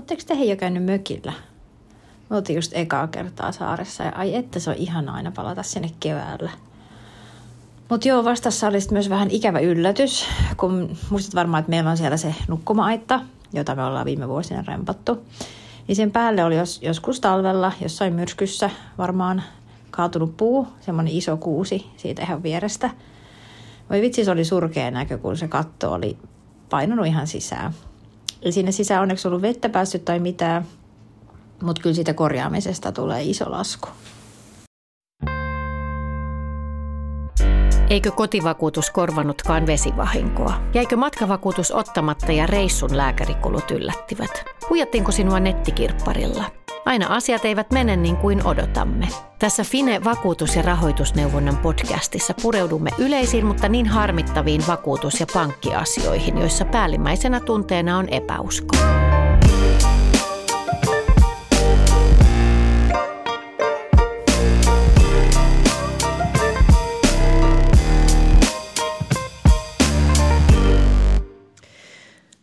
Oletteko te jo käynyt mökillä? Me oltiin just ekaa kertaa saaressa ja ai että se on ihan aina palata sinne keväällä. Mutta joo, vastassa oli myös vähän ikävä yllätys, kun muistat varmaan, että meillä on siellä se nukkuma-aitta, jota me ollaan viime vuosina rempattu. Niin sen päälle oli jos, joskus talvella jossain myrskyssä varmaan kaatunut puu, semmoinen iso kuusi siitä ihan vierestä. Voi vitsi, se oli surkea näkö, kun se katto oli painunut ihan sisään. Ei sinne sisään onneksi ollut vettä päässyt tai mitään, mutta kyllä siitä korjaamisesta tulee iso lasku. Eikö kotivakuutus korvanutkaan vesivahinkoa? Jäikö matkavakuutus ottamatta ja reissun lääkärikulut yllättivät? Huijattiinko sinua nettikirpparilla? Aina asiat eivät mene niin kuin odotamme. Tässä Fine vakuutus- ja rahoitusneuvonnan podcastissa pureudumme yleisiin, mutta niin harmittaviin vakuutus- ja pankkiasioihin, joissa päällimmäisenä tunteena on epäusko.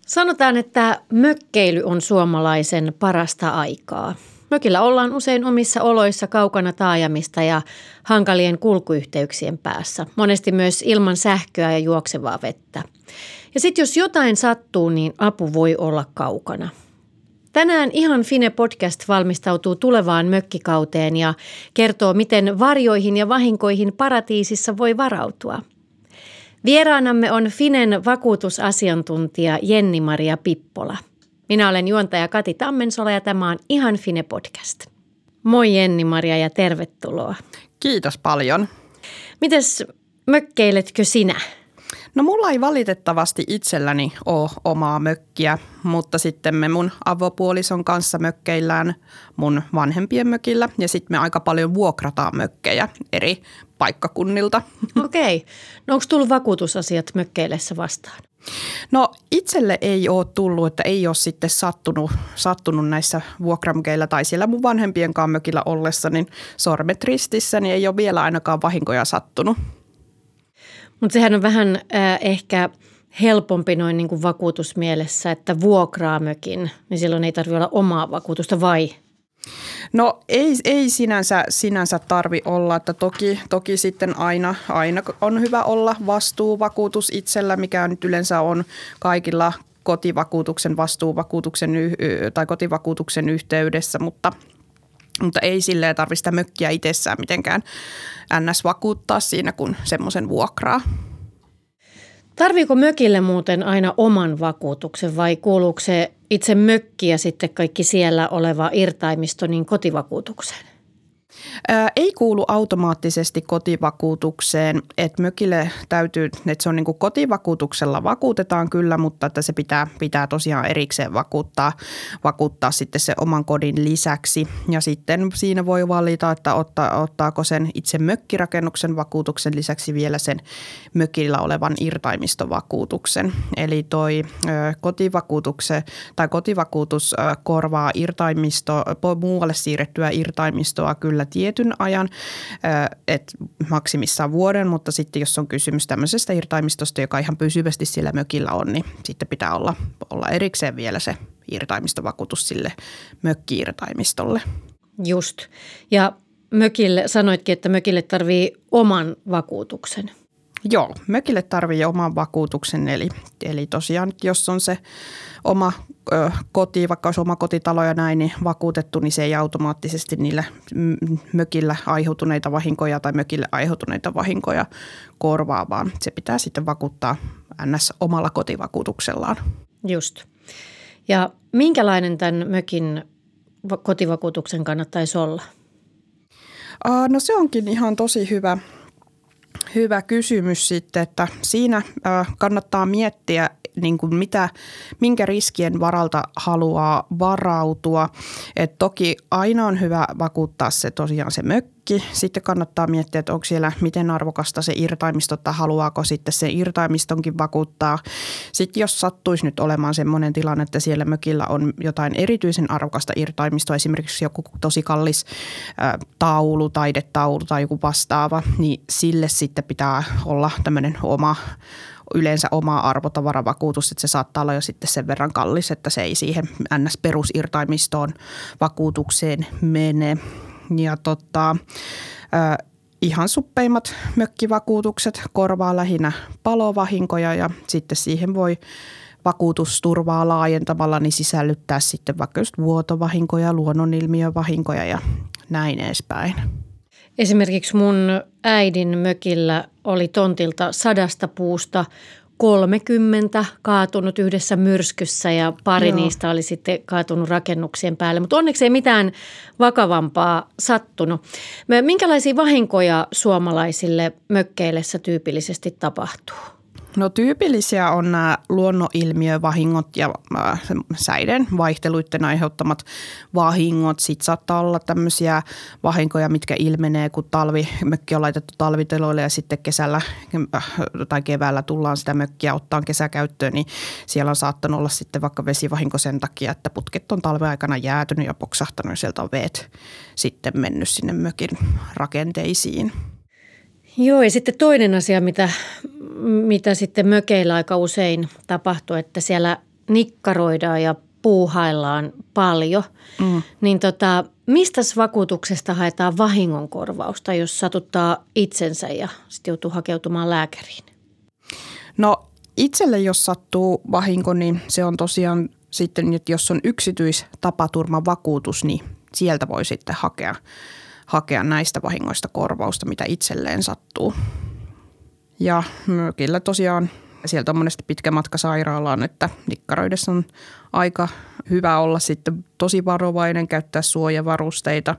Sanotaan, että mökkeily on suomalaisen parasta aikaa. Mökillä ollaan usein omissa oloissa kaukana taajamista ja hankalien kulkuyhteyksien päässä. Monesti myös ilman sähköä ja juoksevaa vettä. Ja sitten jos jotain sattuu, niin apu voi olla kaukana. Tänään Ihan Fine podcast valmistautuu tulevaan mökkikauteen ja kertoo, miten varjoihin ja vahinkoihin paratiisissa voi varautua – Vieraanamme on Finen vakuutusasiantuntija Jenni-Maria Pippola. Minä olen juontaja Kati Tammensola ja tämä on Ihan Fine podcast. Moi Jenni-Maria ja tervetuloa. Kiitos paljon. Mites mökkeiletkö sinä? No mulla ei valitettavasti itselläni ole omaa mökkiä, mutta sitten me mun avopuolison kanssa mökkeillään mun vanhempien mökillä ja sitten me aika paljon vuokrataan mökkejä eri paikkakunnilta. Okei. Okay. No onko tullut vakuutusasiat mökkeillessä vastaan? No itselle ei ole tullut, että ei ole sitten sattunut, sattunut näissä vuokramökeillä tai siellä mun vanhempien mökillä ollessa, niin sormet ristissä, niin ei ole vielä ainakaan vahinkoja sattunut. Mutta sehän on vähän äh, ehkä helpompi noin niin kuin vakuutusmielessä, että vuokraa mökin, niin silloin ei tarvitse olla omaa vakuutusta vai? No ei, ei sinänsä, sinänsä tarvi olla, että toki, toki sitten aina, aina on hyvä olla vastuuvakuutus itsellä, mikä nyt yleensä on kaikilla kotivakuutuksen vastuuvakuutuksen tai kotivakuutuksen yhteydessä, mutta – mutta ei silleen tarvitse sitä mökkiä itsessään mitenkään ns. vakuuttaa siinä, kun semmoisen vuokraa. Tarviiko mökille muuten aina oman vakuutuksen vai kuuluuko se itse mökki ja sitten kaikki siellä oleva irtaimisto niin kotivakuutukseen? Ei kuulu automaattisesti kotivakuutukseen, että mökille täytyy, että se on niin kotivakuutuksella vakuutetaan kyllä, mutta että se pitää, pitää tosiaan erikseen vakuuttaa, vakuuttaa sitten se oman kodin lisäksi. Ja sitten siinä voi valita, että ottaa, ottaako sen itse mökkirakennuksen vakuutuksen lisäksi vielä sen mökillä olevan irtaimistovakuutuksen. Eli toi kotivakuutukse tai kotivakuutus korvaa irtaimisto, muualle siirrettyä irtaimistoa kyllä tietyn ajan, että maksimissaan vuoden, mutta sitten jos on kysymys tämmöisestä irtaimistosta, joka ihan pysyvästi sillä mökillä on, niin sitten pitää olla, olla erikseen vielä se irtaimistovakuutus sille mökki-irtaimistolle. Just. Ja mökille, sanoitkin, että mökille tarvii oman vakuutuksen. Joo, mökille tarvii oman vakuutuksen, eli, eli tosiaan jos on se oma ö, koti, vaikka olisi oma kotitalo ja näin, niin vakuutettu, niin se ei automaattisesti niillä mökillä aiheutuneita vahinkoja tai mökille aiheutuneita vahinkoja korvaa, vaan se pitää sitten vakuuttaa ns. omalla kotivakuutuksellaan. Just. Ja minkälainen tämän mökin kotivakuutuksen kannattaisi olla? No se onkin ihan tosi hyvä, hyvä kysymys sitten, että siinä kannattaa miettiä niin kuin mitä, minkä riskien varalta haluaa varautua. Et toki aina on hyvä vakuuttaa se tosiaan se mökki. Sitten kannattaa miettiä, että onko siellä miten arvokasta se irtaimisto, että haluaako sitten se irtaimistonkin vakuuttaa. Sitten jos sattuisi nyt olemaan sellainen tilanne, että siellä mökillä on jotain erityisen arvokasta irtaimistoa, esimerkiksi joku tosi kallis taulu, taidetaulu tai joku vastaava, niin sille sitten pitää olla tämmöinen oma yleensä oma arvotavaravakatus, että se saattaa olla jo sitten sen verran kallis, että se ei siihen NS-perusirtaimistoon vakuutukseen mene. Ja tota, ihan suppeimmat mökkivakuutukset korvaa lähinnä palovahinkoja ja sitten siihen voi vakuutusturvaa laajentamalla niin sisällyttää sitten vaikka just vuotovahinkoja, luonnonilmiövahinkoja ja näin edespäin. Esimerkiksi mun äidin mökillä oli tontilta sadasta puusta 30 kaatunut yhdessä myrskyssä ja pari Joo. niistä oli sitten kaatunut rakennuksien päälle. Mutta onneksi ei mitään vakavampaa sattunut. Minkälaisia vahinkoja suomalaisille mökkeillessä tyypillisesti tapahtuu? No tyypillisiä on nämä luonnonilmiövahingot ja äh, säiden vaihteluiden aiheuttamat vahingot. Sitten saattaa olla tämmöisiä vahinkoja, mitkä ilmenee, kun talvi, mökki on laitettu talviteloille ja sitten kesällä äh, tai keväällä tullaan sitä mökkiä ottaa kesäkäyttöön, niin siellä on saattanut olla sitten vaikka vesivahinko sen takia, että putket on talven aikana jäätynyt ja poksahtanut ja sieltä on veet sitten mennyt sinne mökin rakenteisiin. Joo, ja sitten toinen asia, mitä, mitä sitten mökeillä aika usein tapahtuu, että siellä nikkaroidaan ja puuhaillaan paljon, mm. niin tota, mistä vakuutuksesta haetaan vahingonkorvausta, jos satuttaa itsensä ja sitten joutuu hakeutumaan lääkäriin? No itselle, jos sattuu vahinko, niin se on tosiaan sitten, että jos on yksityistapaturmavakuutus, niin sieltä voi sitten hakea hakea näistä vahingoista korvausta, mitä itselleen sattuu. Ja kyllä tosiaan sieltä on monesti pitkä matka sairaalaan, että nikkaroidessa on aika hyvä olla sitten tosi varovainen, käyttää suojavarusteita.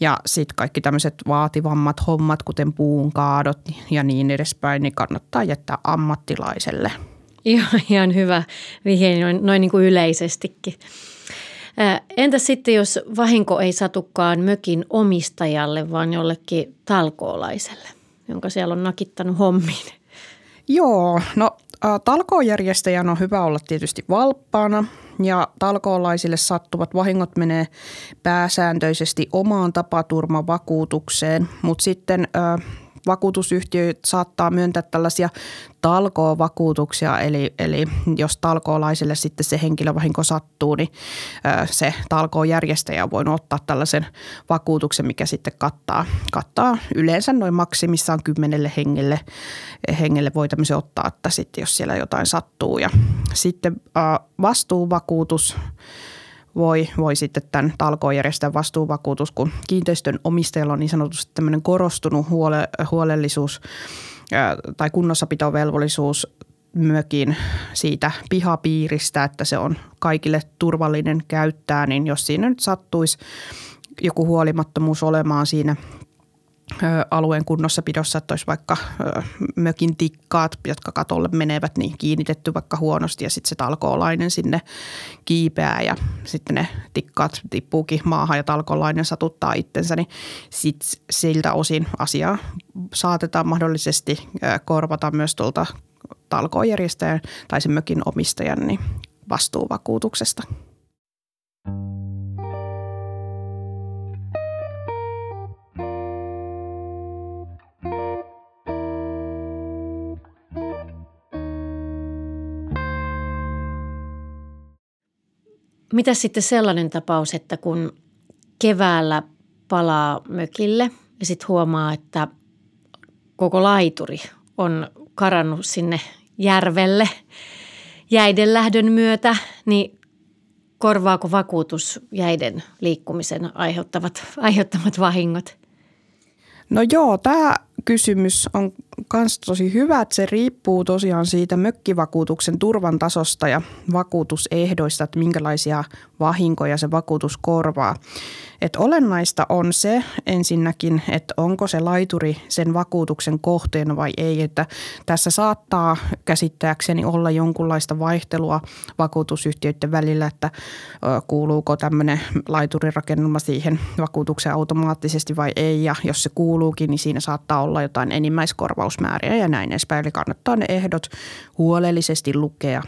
Ja sitten kaikki tämmöiset vaativammat hommat, kuten puun kaadot ja niin edespäin, niin kannattaa jättää ammattilaiselle. Ihan, ihan hyvä vihje noin, noin niin kuin yleisestikin. Entä sitten, jos vahinko ei satukaan mökin omistajalle, vaan jollekin talkoolaiselle, jonka siellä on nakittanut hommiin? Joo, no talkoojärjestäjän on hyvä olla tietysti valppaana ja talkoolaisille sattuvat vahingot menee pääsääntöisesti omaan tapaturmavakuutukseen, mutta sitten vakuutusyhtiöt saattaa myöntää tällaisia talkoovakuutuksia, eli, eli jos talkoolaiselle sitten se henkilövahinko sattuu, niin se talkoojärjestäjä voinut ottaa tällaisen vakuutuksen, mikä sitten kattaa, kattaa yleensä noin maksimissaan kymmenelle hengelle, hengelle voi tämmöisen ottaa, että sitten jos siellä jotain sattuu. Ja sitten vastuuvakuutus voi, voi sitten tämän talkoon järjestää vastuuvakuutus, kun kiinteistön omistajalla on niin sanotusti tämmöinen korostunut huole, huolellisuus tai kunnossapitovelvollisuus mökin siitä pihapiiristä, että se on kaikille turvallinen käyttää, niin jos siinä nyt sattuisi joku huolimattomuus olemaan siinä alueen kunnossapidossa, että olisi vaikka mökin tikkaat, jotka katolle menevät, niin kiinnitetty vaikka huonosti ja sitten se talkoolainen sinne kiipeää ja sitten ne tikkaat tippuukin maahan ja talkoolainen satuttaa itsensä, niin sitten siltä osin asiaa saatetaan mahdollisesti korvata myös tuolta talkoojärjestäjän tai sen mökin omistajan niin vastuuvakuutuksesta. Mitä sitten sellainen tapaus, että kun keväällä palaa mökille ja sitten huomaa, että koko laituri on karannut sinne järvelle jäiden lähdön myötä, niin korvaako vakuutus jäiden liikkumisen aiheuttavat, aiheuttamat vahingot? No joo, tämä kysymys on myös tosi hyvä, että se riippuu tosiaan siitä mökkivakuutuksen turvan tasosta ja vakuutusehdoista, että minkälaisia vahinkoja se vakuutus korvaa. Et olennaista on se ensinnäkin, että onko se laituri sen vakuutuksen kohteena vai ei. Että tässä saattaa käsittääkseni olla jonkunlaista vaihtelua vakuutusyhtiöiden välillä, että kuuluuko tämmöinen laiturirakennelma siihen vakuutukseen automaattisesti vai ei. Ja jos se kuuluukin, niin siinä saattaa olla jotain enimmäiskorvausmääriä ja näin edespäin. Eli kannattaa ne ehdot huolellisesti lukea.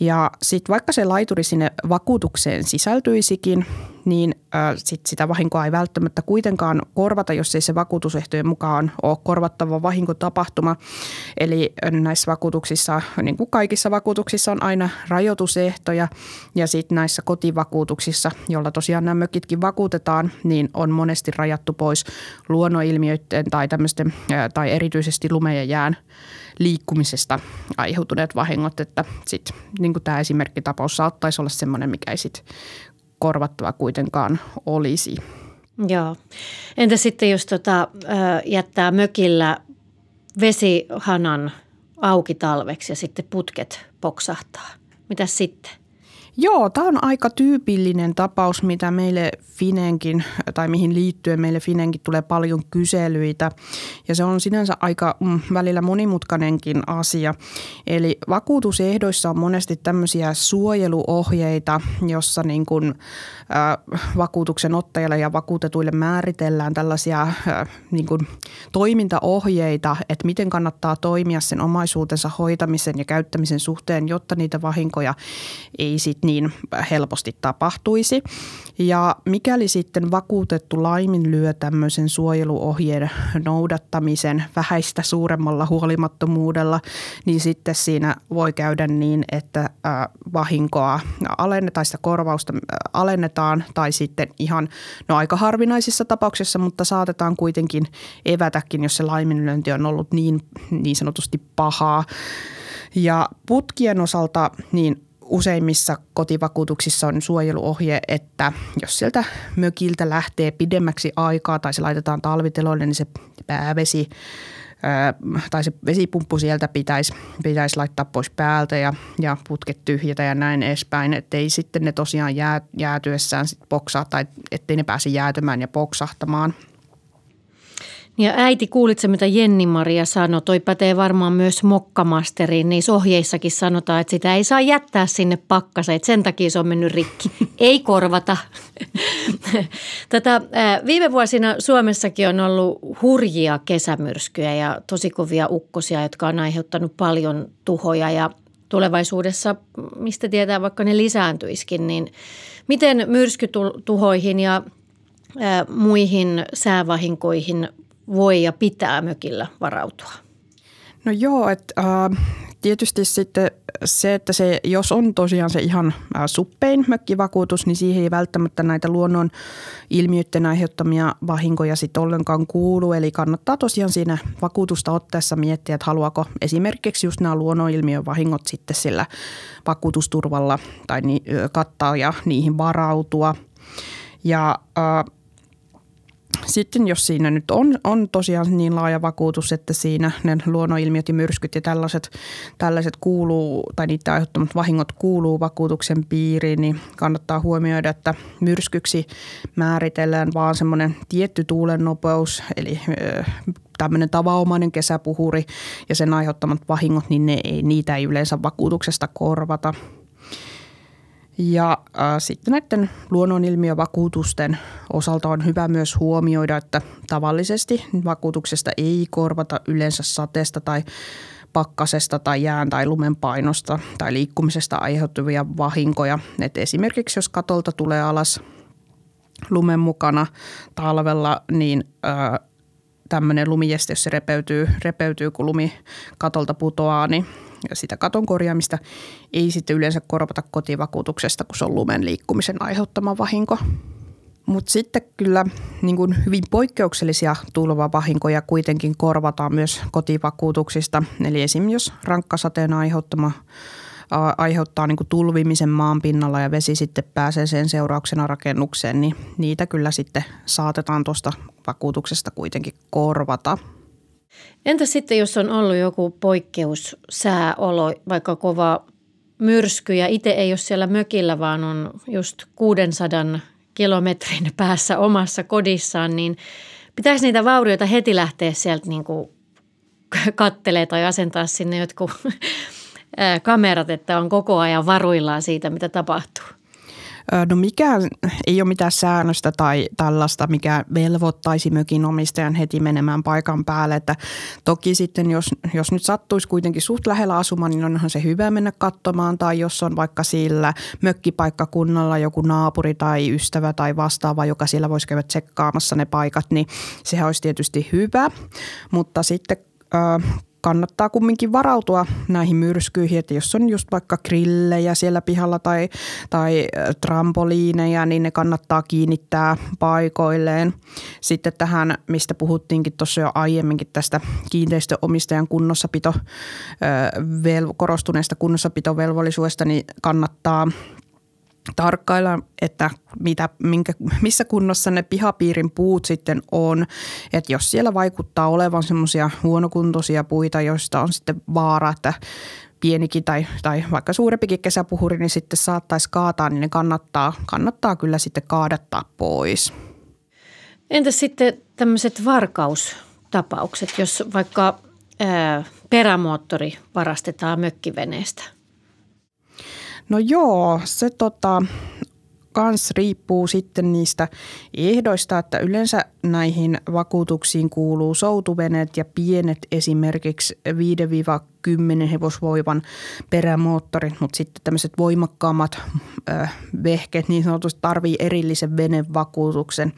Ja sitten vaikka se laituri sinne vakuutukseen sisältyisikin, niin sit sitä vahinkoa ei välttämättä kuitenkaan korvata, jos ei se vakuutusehtojen mukaan ole korvattava vahinkotapahtuma. Eli näissä vakuutuksissa, niin kuin kaikissa vakuutuksissa on aina rajoitusehtoja ja sitten näissä kotivakuutuksissa, jolla tosiaan nämä mökitkin vakuutetaan, niin on monesti rajattu pois luonnonilmiöiden tai tai erityisesti lumen ja jään liikkumisesta aiheutuneet vahingot, että sitten niin kuin tämä esimerkkitapaus saattaisi olla sellainen, mikä ei sitten korvattava kuitenkaan olisi. Joo. Entä sitten jos tota, jättää mökillä vesihanan auki talveksi ja sitten putket poksahtaa? Mitä sitten? Joo, tämä on aika tyypillinen tapaus, mitä meille Finenkin, tai mihin liittyen meille Finenkin tulee paljon kyselyitä. Ja se on sinänsä aika mm, välillä monimutkainenkin asia. Eli vakuutusehdoissa on monesti tämmöisiä suojeluohjeita, jossa niin kuin, äh, vakuutuksen ottajalle ja vakuutetuille määritellään tällaisia äh, niin kuin toimintaohjeita, että miten kannattaa toimia sen omaisuutensa hoitamisen ja käyttämisen suhteen, jotta niitä vahinkoja ei sitten niin helposti tapahtuisi. Ja mikäli sitten vakuutettu laiminlyö tämmöisen suojeluohjeen noudattamisen vähäistä suuremmalla huolimattomuudella, niin sitten siinä voi käydä niin, että vahinkoa alennetaan, sitä korvausta alennetaan tai sitten ihan, no aika harvinaisissa tapauksissa, mutta saatetaan kuitenkin evätäkin, jos se laiminlyönti on ollut niin, niin sanotusti pahaa. Ja putkien osalta niin useimmissa kotivakuutuksissa on suojeluohje, että jos sieltä mökiltä lähtee pidemmäksi aikaa tai se laitetaan talviteloille, niin se päävesi tai se vesipumppu sieltä pitäisi, pitäisi laittaa pois päältä ja, ja putket tyhjätä ja näin edespäin, ettei sitten ne tosiaan jää, jäätyessään sit poksaa tai ettei ne pääse jäätymään ja poksahtamaan – ja äiti, kuulitse mitä Jenni-Maria sanoi, toi pätee varmaan myös mokkamasteriin. Niissä ohjeissakin sanotaan, että sitä ei saa jättää sinne pakkaseen, että sen takia se on mennyt rikki. Ei korvata. Tätä, viime vuosina Suomessakin on ollut hurjia kesämyrskyjä ja tosi kovia ukkosia, jotka on aiheuttanut paljon tuhoja ja tulevaisuudessa, mistä tietää vaikka ne lisääntyisikin, niin miten myrskytuhoihin ja muihin säävahinkoihin voi ja pitää mökillä varautua? No joo, että äh, tietysti sitten se, että se, jos on tosiaan se ihan äh, suppein mökkivakuutus, niin siihen ei välttämättä näitä luonnon ilmiöiden aiheuttamia vahinkoja sitten ollenkaan kuulu. Eli kannattaa tosiaan siinä vakuutusta ottaessa miettiä, että haluaako esimerkiksi just nämä luonnonilmiön vahingot sitten sillä vakuutusturvalla tai ni, kattaa ja niihin varautua. Ja äh, sitten jos siinä nyt on, on tosiaan niin laaja vakuutus, että siinä ne luonnonilmiöt ja myrskyt ja tällaiset, tällaiset kuuluu, tai niiden aiheuttamat vahingot kuuluu vakuutuksen piiriin, niin kannattaa huomioida, että myrskyksi määritellään vaan semmoinen tietty tuulen nopeus, eli tämmöinen tavanomainen kesäpuhuri ja sen aiheuttamat vahingot, niin ne ei, niitä ei yleensä vakuutuksesta korvata – ja äh, sitten näiden luonnonilmiövakuutusten osalta on hyvä myös huomioida, että tavallisesti vakuutuksesta ei korvata yleensä sateesta tai pakkasesta tai jään tai lumen painosta tai liikkumisesta aiheutuvia vahinkoja. Et esimerkiksi jos katolta tulee alas lumen mukana talvella, niin äh, tämmöinen lumijeste, jos se repeytyy, repeytyy kun lumi katolta putoaa, niin sitä katon korjaamista ei sitten yleensä korvata kotivakuutuksesta, kun se on lumen liikkumisen aiheuttama vahinko. Mutta sitten kyllä niin kuin hyvin poikkeuksellisia tulvavahinkoja kuitenkin korvataan myös kotivakuutuksista. Eli esim. jos rankkasateen aiheuttama aiheuttaa niin kuin tulvimisen maan pinnalla ja vesi sitten pääsee sen seurauksena rakennukseen, niin niitä kyllä sitten saatetaan tuosta vakuutuksesta kuitenkin korvata – Entä sitten, jos on ollut joku poikkeussääolo, vaikka kova myrsky ja itse ei ole siellä mökillä, vaan on just 600 kilometrin päässä omassa kodissaan, niin pitäisi niitä vaurioita heti lähteä sieltä niin kuin kattelee tai asentaa sinne jotkut kamerat, että on koko ajan varuillaan siitä, mitä tapahtuu? No mikään ei ole mitään säännöstä tai tällaista, mikä velvoittaisi mökin omistajan heti menemään paikan päälle. Että toki sitten, jos, jos nyt sattuisi kuitenkin suht lähellä asumaan, niin onhan se hyvä mennä katsomaan. Tai jos on vaikka sillä mökkipaikkakunnalla joku naapuri tai ystävä tai vastaava, joka siellä voisi käydä tsekkaamassa ne paikat, niin sehän olisi tietysti hyvä. Mutta sitten kannattaa kumminkin varautua näihin myrskyihin, että jos on just vaikka grillejä siellä pihalla tai, tai trampoliineja, niin ne kannattaa kiinnittää paikoilleen. Sitten tähän, mistä puhuttiinkin tuossa jo aiemminkin tästä kiinteistöomistajan kunnossapito, korostuneesta kunnossapitovelvollisuudesta, niin kannattaa – tarkkailla, että mitä, minkä, missä kunnossa ne pihapiirin puut sitten on. Että jos siellä vaikuttaa olevan semmoisia huonokuntoisia puita, joista on sitten vaara, että pienikin tai, tai vaikka suurempikin kesäpuhuri, niin sitten saattaisi kaataa, niin ne kannattaa, kannattaa kyllä sitten kaadattaa pois. Entäs sitten tämmöiset varkaustapaukset, jos vaikka ää, perämoottori varastetaan mökkiveneestä – No joo, se tota, kans riippuu sitten niistä ehdoista, että yleensä näihin vakuutuksiin kuuluu soutuveneet ja pienet esimerkiksi 5-10 hevosvoivan perämoottorit, mutta sitten tämmöiset voimakkaammat äh, vehkeet niin sanotusti tarvii erillisen venevakuutuksen.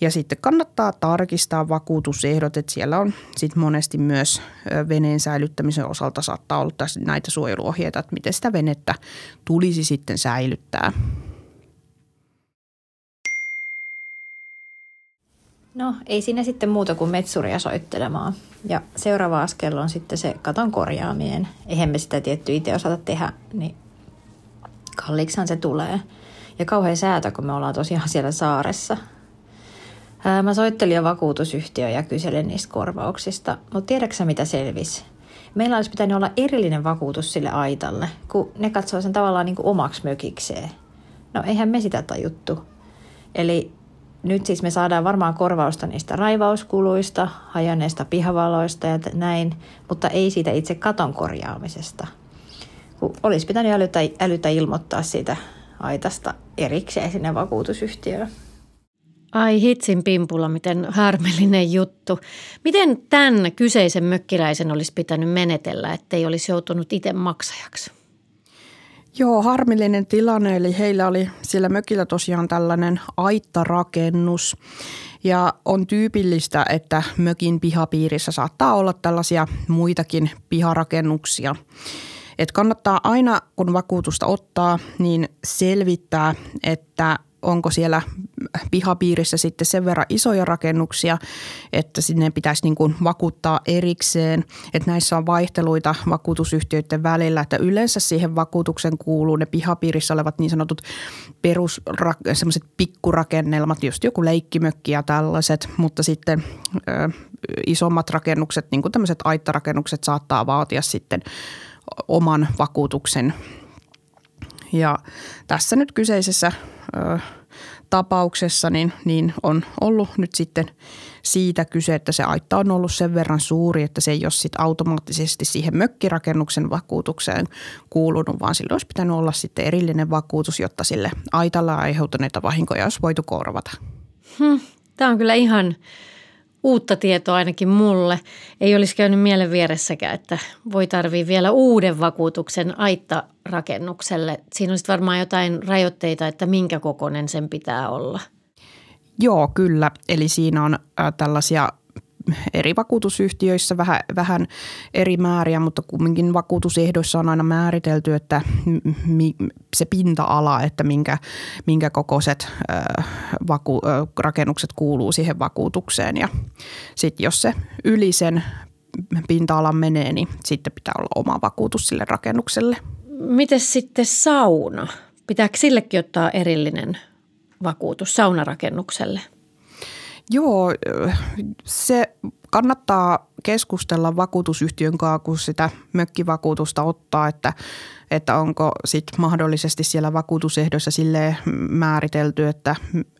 Ja sitten kannattaa tarkistaa vakuutusehdot, että siellä on sitten monesti myös veneen säilyttämisen osalta saattaa olla näitä suojeluohjeita, että miten sitä venettä tulisi sitten säilyttää. No ei siinä sitten muuta kuin metsuria soittelemaan. Ja seuraava askel on sitten se katon korjaaminen. Eihän me sitä tietty itse osata tehdä, niin kalliiksihan se tulee. Ja kauhean säätö, kun me ollaan tosiaan siellä saaressa – Mä soittelin jo vakuutusyhtiöön ja kyselin niistä korvauksista, mutta tiedätkö mitä selvisi? Meillä olisi pitänyt olla erillinen vakuutus sille aitalle, kun ne katsoo sen tavallaan niin kuin omaksi mökikseen. No eihän me sitä tajuttu. Eli nyt siis me saadaan varmaan korvausta niistä raivauskuluista, hajanneista pihavaloista ja näin, mutta ei siitä itse katon korjaamisesta. Kun olisi pitänyt älytä, älytä ilmoittaa siitä aitasta erikseen sinne vakuutusyhtiöön. Ai hitsin pimpula, miten harmillinen juttu. Miten tämän kyseisen mökkiläisen olisi pitänyt menetellä, ettei olisi joutunut itse maksajaksi? Joo, harmillinen tilanne. Eli heillä oli siellä mökillä tosiaan tällainen aittarakennus. Ja on tyypillistä, että mökin pihapiirissä saattaa olla tällaisia muitakin piharakennuksia. Et kannattaa aina, kun vakuutusta ottaa, niin selvittää, että onko siellä pihapiirissä sitten sen verran isoja rakennuksia, että sinne pitäisi niin kuin vakuuttaa erikseen. Että näissä on vaihteluita vakuutusyhtiöiden välillä, että yleensä siihen vakuutuksen kuuluu ne pihapiirissä olevat niin sanotut perus, semmoiset pikkurakennelmat, just joku leikkimökki ja tällaiset, mutta sitten ö, isommat rakennukset, niin kuin tämmöiset aittarakennukset saattaa vaatia sitten oman vakuutuksen ja tässä nyt kyseisessä ö, tapauksessa niin, niin on ollut nyt sitten siitä kyse, että se aitta on ollut sen verran suuri, että se ei ole sitten automaattisesti siihen mökkirakennuksen vakuutukseen kuulunut, vaan sillä olisi pitänyt olla sitten erillinen vakuutus, jotta sille aitalla aiheutuneita vahinkoja olisi voitu korvata. Hmm, Tämä on kyllä ihan uutta tietoa ainakin mulle. Ei olisi käynyt mielen vieressäkään, että voi tarvii vielä uuden vakuutuksen aittarakennukselle. Siinä on varmaan jotain rajoitteita, että minkä kokoinen sen pitää olla. Joo, kyllä. Eli siinä on tällaisia eri vakuutusyhtiöissä vähän, vähän eri määriä, mutta kumminkin vakuutusehdoissa on aina määritelty, että se pinta-ala, että minkä, minkä kokoiset äh, vaku, äh, rakennukset kuuluu siihen vakuutukseen. Ja sitten jos se yli sen pinta-alan menee, niin sitten pitää olla oma vakuutus sille rakennukselle. Miten sitten sauna? Pitääkö sillekin ottaa erillinen vakuutus saunarakennukselle? Joo, se kannattaa keskustella vakuutusyhtiön kanssa, kun sitä mökkivakuutusta ottaa, että, että onko sitten mahdollisesti siellä vakuutusehdoissa sille määritelty, että,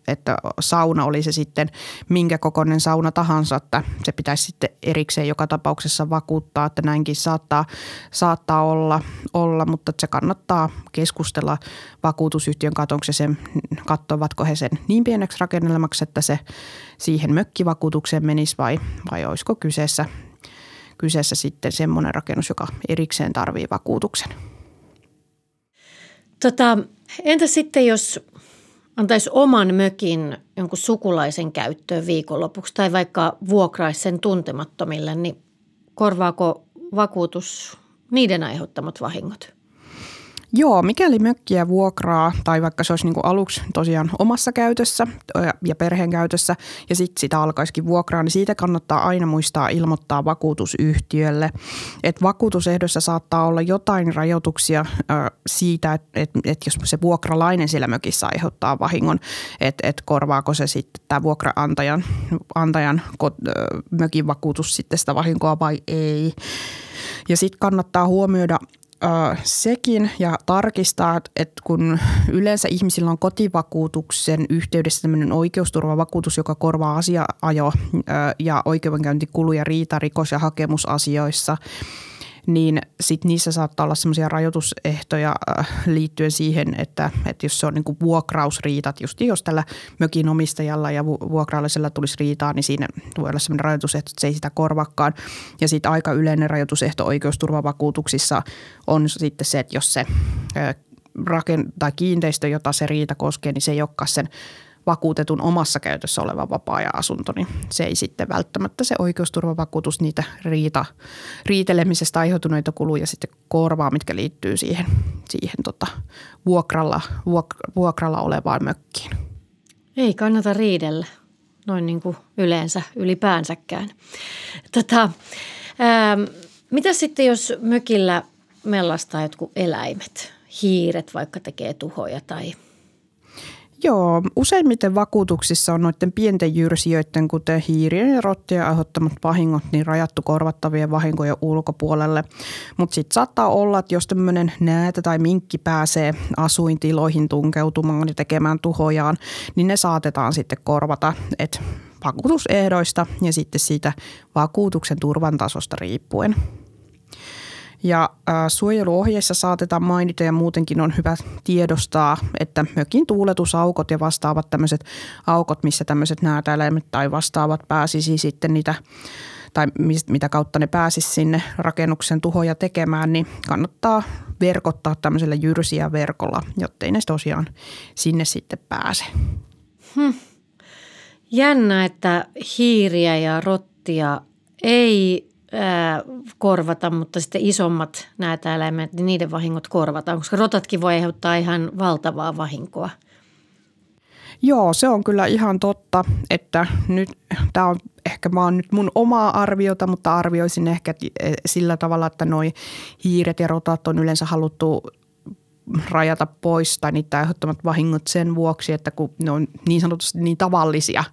että sauna oli se sitten minkä kokoinen sauna tahansa, että se pitäisi sitten erikseen joka tapauksessa vakuuttaa, että näinkin saattaa, saattaa olla, olla, mutta se kannattaa keskustella vakuutusyhtiön kanssa, onko se sen, he sen niin pieneksi rakennelmaksi, että se siihen mökkivakuutukseen menisi vai, vai olisiko kyseessä, kyseessä sitten semmoinen rakennus, joka erikseen tarvii vakuutuksen. Tota, entä sitten, jos antaisi oman mökin jonkun sukulaisen käyttöön viikonlopuksi tai vaikka vuokraisi sen tuntemattomille, niin korvaako vakuutus niiden aiheuttamat vahingot? Joo, mikäli mökkiä vuokraa tai vaikka se olisi niin kuin aluksi tosiaan omassa käytössä ja perheen käytössä ja sitten sitä alkaisikin vuokraa, niin siitä kannattaa aina muistaa ilmoittaa vakuutusyhtiölle. Että vakuutusehdossa saattaa olla jotain rajoituksia siitä, että et, et jos se vuokralainen siellä mökissä aiheuttaa vahingon, että et korvaako se sitten tämä vuokraantajan antajan mökin vakuutus sitten sitä vahinkoa vai ei. Ja sitten kannattaa huomioida sekin ja tarkistaa, että kun yleensä ihmisillä on kotivakuutuksen yhteydessä tämmöinen oikeusturvavakuutus, joka korvaa asiaajo ja oikeudenkäyntikuluja riita, rikos- ja hakemusasioissa – niin sit niissä saattaa olla semmoisia rajoitusehtoja äh, liittyen siihen, että, että jos se on niin vuokrausriitat, just jos tällä mökin omistajalla ja vuokraallisella tulisi riitaa, niin siinä voi olla semmoinen rajoitusehto, että se ei sitä korvakaan. Ja sitten aika yleinen rajoitusehto oikeusturvavakuutuksissa on sitten se, että jos se äh, raken- tai kiinteistö, jota se riita koskee, niin se ei olekaan sen vakuutetun omassa käytössä oleva vapaa-ajan-asunto, niin se ei sitten välttämättä se oikeusturvavakuutus niitä riita, riitelemisestä aiheutuneita kuluja sitten korvaa, mitkä liittyy siihen, siihen tota, vuokralla, vuok, vuokralla olevaan mökkiin. Ei kannata riidellä noin niin kuin yleensä ylipäänsäkään. Tota, ää, mitä sitten, jos mökillä mellastaa jotkut eläimet, hiiret vaikka tekee tuhoja tai – Joo, useimmiten vakuutuksissa on noiden pienten jyrsijöiden, kuten hiirien ja rottien aiheuttamat vahingot, niin rajattu korvattavien vahinkojen ulkopuolelle. Mutta sitten saattaa olla, että jos tämmöinen näätä tai minkki pääsee asuintiloihin tunkeutumaan ja tekemään tuhojaan, niin ne saatetaan sitten korvata. Et vakuutusehdoista ja sitten siitä vakuutuksen turvan tasosta riippuen. Ja äh, suojeluohjeissa saatetaan mainita ja muutenkin on hyvä tiedostaa, että mökin tuuletusaukot ja vastaavat tämmöiset aukot, missä tämmöiset näätäeläimet tai vastaavat pääsisi sitten niitä tai mitä kautta ne pääsisi sinne rakennuksen tuhoja tekemään, niin kannattaa verkottaa tämmöisellä jyrsiä verkolla, jottei ne tosiaan sinne sitten pääse. Hmm. Jännä, että hiiriä ja rottia ei korvata, mutta sitten isommat näitä eläimet, niin niiden vahingot korvataan, koska rotatkin voi aiheuttaa ihan valtavaa vahinkoa. Joo, se on kyllä ihan totta, että nyt tämä on ehkä vaan nyt mun omaa arviota, mutta arvioisin ehkä e, sillä tavalla, että noi hiiret ja rotat on yleensä haluttu rajata pois tai niitä aiheuttamat vahingot sen vuoksi, että kun ne on niin sanotusti niin tavallisia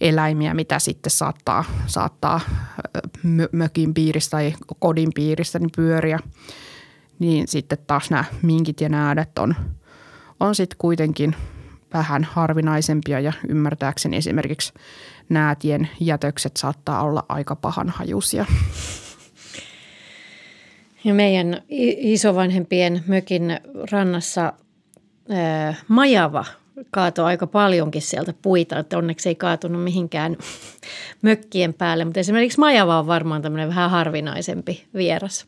eläimiä, mitä sitten saattaa, saattaa mökin piiristä tai kodin piiristä niin pyöriä, niin sitten taas nämä minkit ja näädet on, on sitten kuitenkin vähän harvinaisempia ja ymmärtääkseni esimerkiksi näätien jätökset saattaa olla aika pahan hajusia. Ja meidän isovanhempien mökin rannassa ää, majava kaatoi aika paljonkin sieltä puita, että onneksi ei kaatunut mihinkään mökkien päälle. Mutta esimerkiksi majava on varmaan tämmöinen vähän harvinaisempi vieras.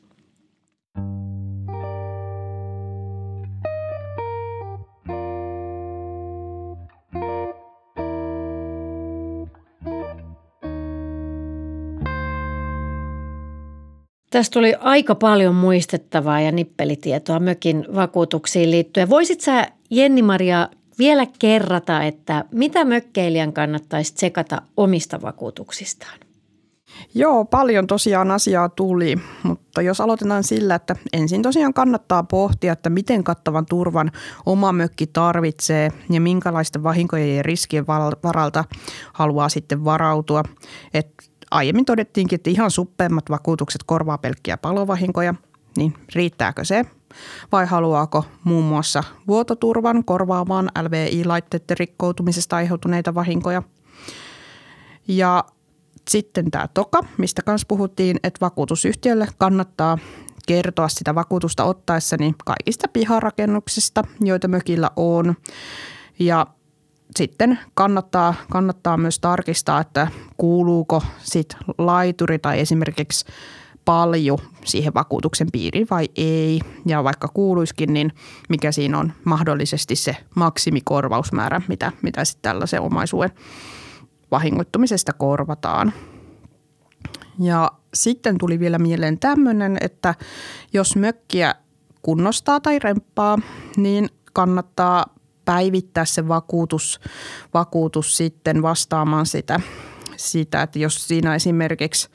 Tästä tuli aika paljon muistettavaa ja nippelitietoa mökin vakuutuksiin liittyen. Voisit sä, Jenni-Maria, vielä kerrata, että mitä mökkeilijän kannattaisi tsekata omista vakuutuksistaan? Joo, paljon tosiaan asiaa tuli, mutta jos aloitetaan sillä, että ensin tosiaan kannattaa pohtia, että miten kattavan turvan oma mökki tarvitsee ja minkälaisten vahinkojen ja riskien varalta haluaa sitten varautua. Että aiemmin todettiinkin, että ihan suppeimmat vakuutukset korvaa pelkkiä palovahinkoja, niin riittääkö se? Vai haluaako muun muassa vuototurvan korvaamaan LVI-laitteiden rikkoutumisesta aiheutuneita vahinkoja? Ja sitten tämä toka, mistä kanssa puhuttiin, että vakuutusyhtiölle kannattaa kertoa sitä vakuutusta ottaessani kaikista piharakennuksista, joita mökillä on. Ja sitten kannattaa, kannattaa myös tarkistaa, että kuuluuko sit laituri tai esimerkiksi paljon siihen vakuutuksen piiriin vai ei. Ja vaikka kuuluiskin, niin mikä siinä on mahdollisesti se maksimikorvausmäärä, mitä, mitä sitten tällaisen omaisuuden vahingoittumisesta korvataan. Ja sitten tuli vielä mieleen tämmöinen, että jos mökkiä kunnostaa tai remppaa, niin kannattaa päivittää se vakuutus, vakuutus sitten vastaamaan sitä, sitä, että jos siinä esimerkiksi,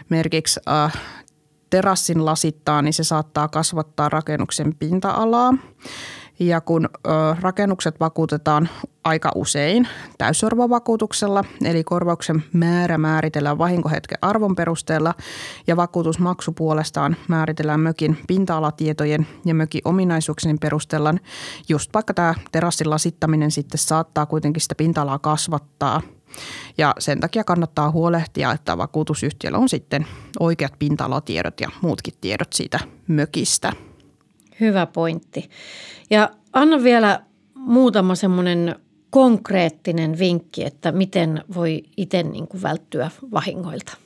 esimerkiksi äh, terassin lasittaa, niin se saattaa kasvattaa rakennuksen pinta-alaa. Ja kun rakennukset vakuutetaan aika usein täysarvovakuutuksella, eli korvauksen määrä määritellään vahinkohetken arvon perusteella ja vakuutusmaksu puolestaan määritellään mökin pinta-alatietojen ja mökin ominaisuuksien perusteella, just vaikka tämä terassin lasittaminen sitten saattaa kuitenkin sitä pinta-alaa kasvattaa. Ja sen takia kannattaa huolehtia, että vakuutusyhtiöllä on sitten oikeat pinta-alatiedot ja muutkin tiedot siitä mökistä. Hyvä pointti. Ja anna vielä muutama semmoinen konkreettinen vinkki, että miten voi itse niin kuin välttyä vahingoilta.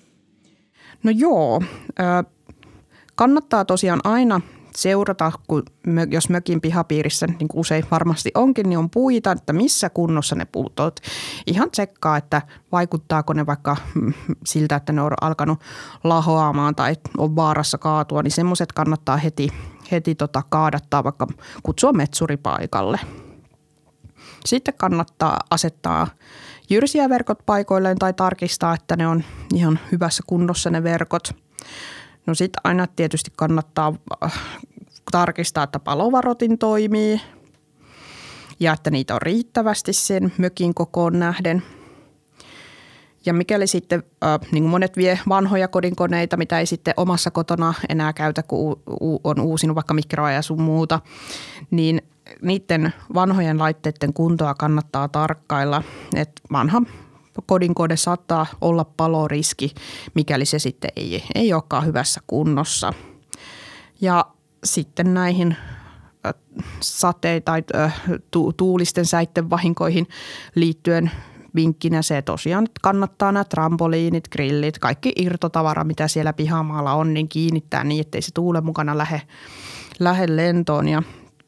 No joo, kannattaa tosiaan aina seurata, kun jos mökin pihapiirissä, niin kuin usein varmasti onkin, niin on puita, että missä kunnossa ne puut ovat. Ihan tsekkaa, että vaikuttaako ne vaikka mm, siltä, että ne on alkanut lahoamaan tai on vaarassa kaatua, niin semmoiset kannattaa heti heti tota kaadattaa, vaikka kutsua metsuripaikalle. Sitten kannattaa asettaa jyrsiä verkot paikoilleen tai tarkistaa, että ne on ihan hyvässä kunnossa ne verkot. No sitten aina tietysti kannattaa äh, tarkistaa, että palovarotin toimii ja että niitä on riittävästi sen mökin kokoon nähden – ja mikäli sitten, niin kuin monet vie vanhoja kodinkoneita, mitä ei sitten omassa kotona enää käytä, kun on uusinut vaikka mikroa ja sun muuta, niin niiden vanhojen laitteiden kuntoa kannattaa tarkkailla. Että vanha kodinkode saattaa olla paloriski, mikäli se sitten ei, ei olekaan hyvässä kunnossa. Ja sitten näihin sateita tai tuulisten säitten vahinkoihin liittyen vinkkinä se tosiaan, että kannattaa nämä trampoliinit, grillit, kaikki irtotavara, mitä siellä pihamaalla on, niin kiinnittää niin, ettei se tuule mukana lähde, lähde lentoon ja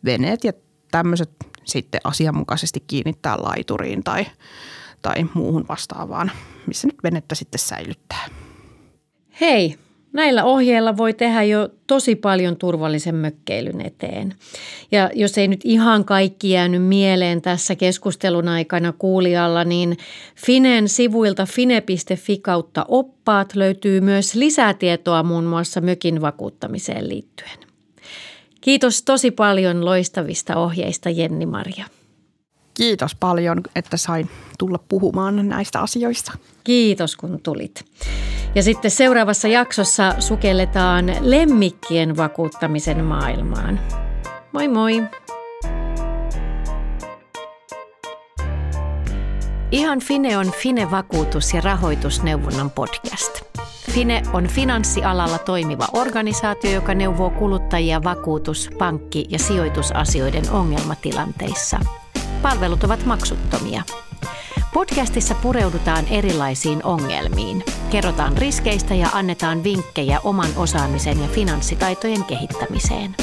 veneet ja tämmöiset sitten asianmukaisesti kiinnittää laituriin tai, tai muuhun vastaavaan, missä nyt venettä sitten säilyttää. Hei, Näillä ohjeilla voi tehdä jo tosi paljon turvallisen mökkeilyn eteen. Ja jos ei nyt ihan kaikki jäänyt mieleen tässä keskustelun aikana kuulijalla, niin Finen sivuilta fine.fi kautta oppaat löytyy myös lisätietoa muun muassa mökin vakuuttamiseen liittyen. Kiitos tosi paljon loistavista ohjeista Jenni Maria. Kiitos paljon, että sain tulla puhumaan näistä asioista. Kiitos kun tulit. Ja sitten seuraavassa jaksossa sukelletaan lemmikkien vakuuttamisen maailmaan. Moi moi! Ihan Fine on Fine-vakuutus- ja rahoitusneuvonnan podcast. Fine on finanssialalla toimiva organisaatio, joka neuvoo kuluttajia vakuutus-, pankki- ja sijoitusasioiden ongelmatilanteissa. Palvelut ovat maksuttomia. Podcastissa pureudutaan erilaisiin ongelmiin. Kerrotaan riskeistä ja annetaan vinkkejä oman osaamisen ja finanssitaitojen kehittämiseen.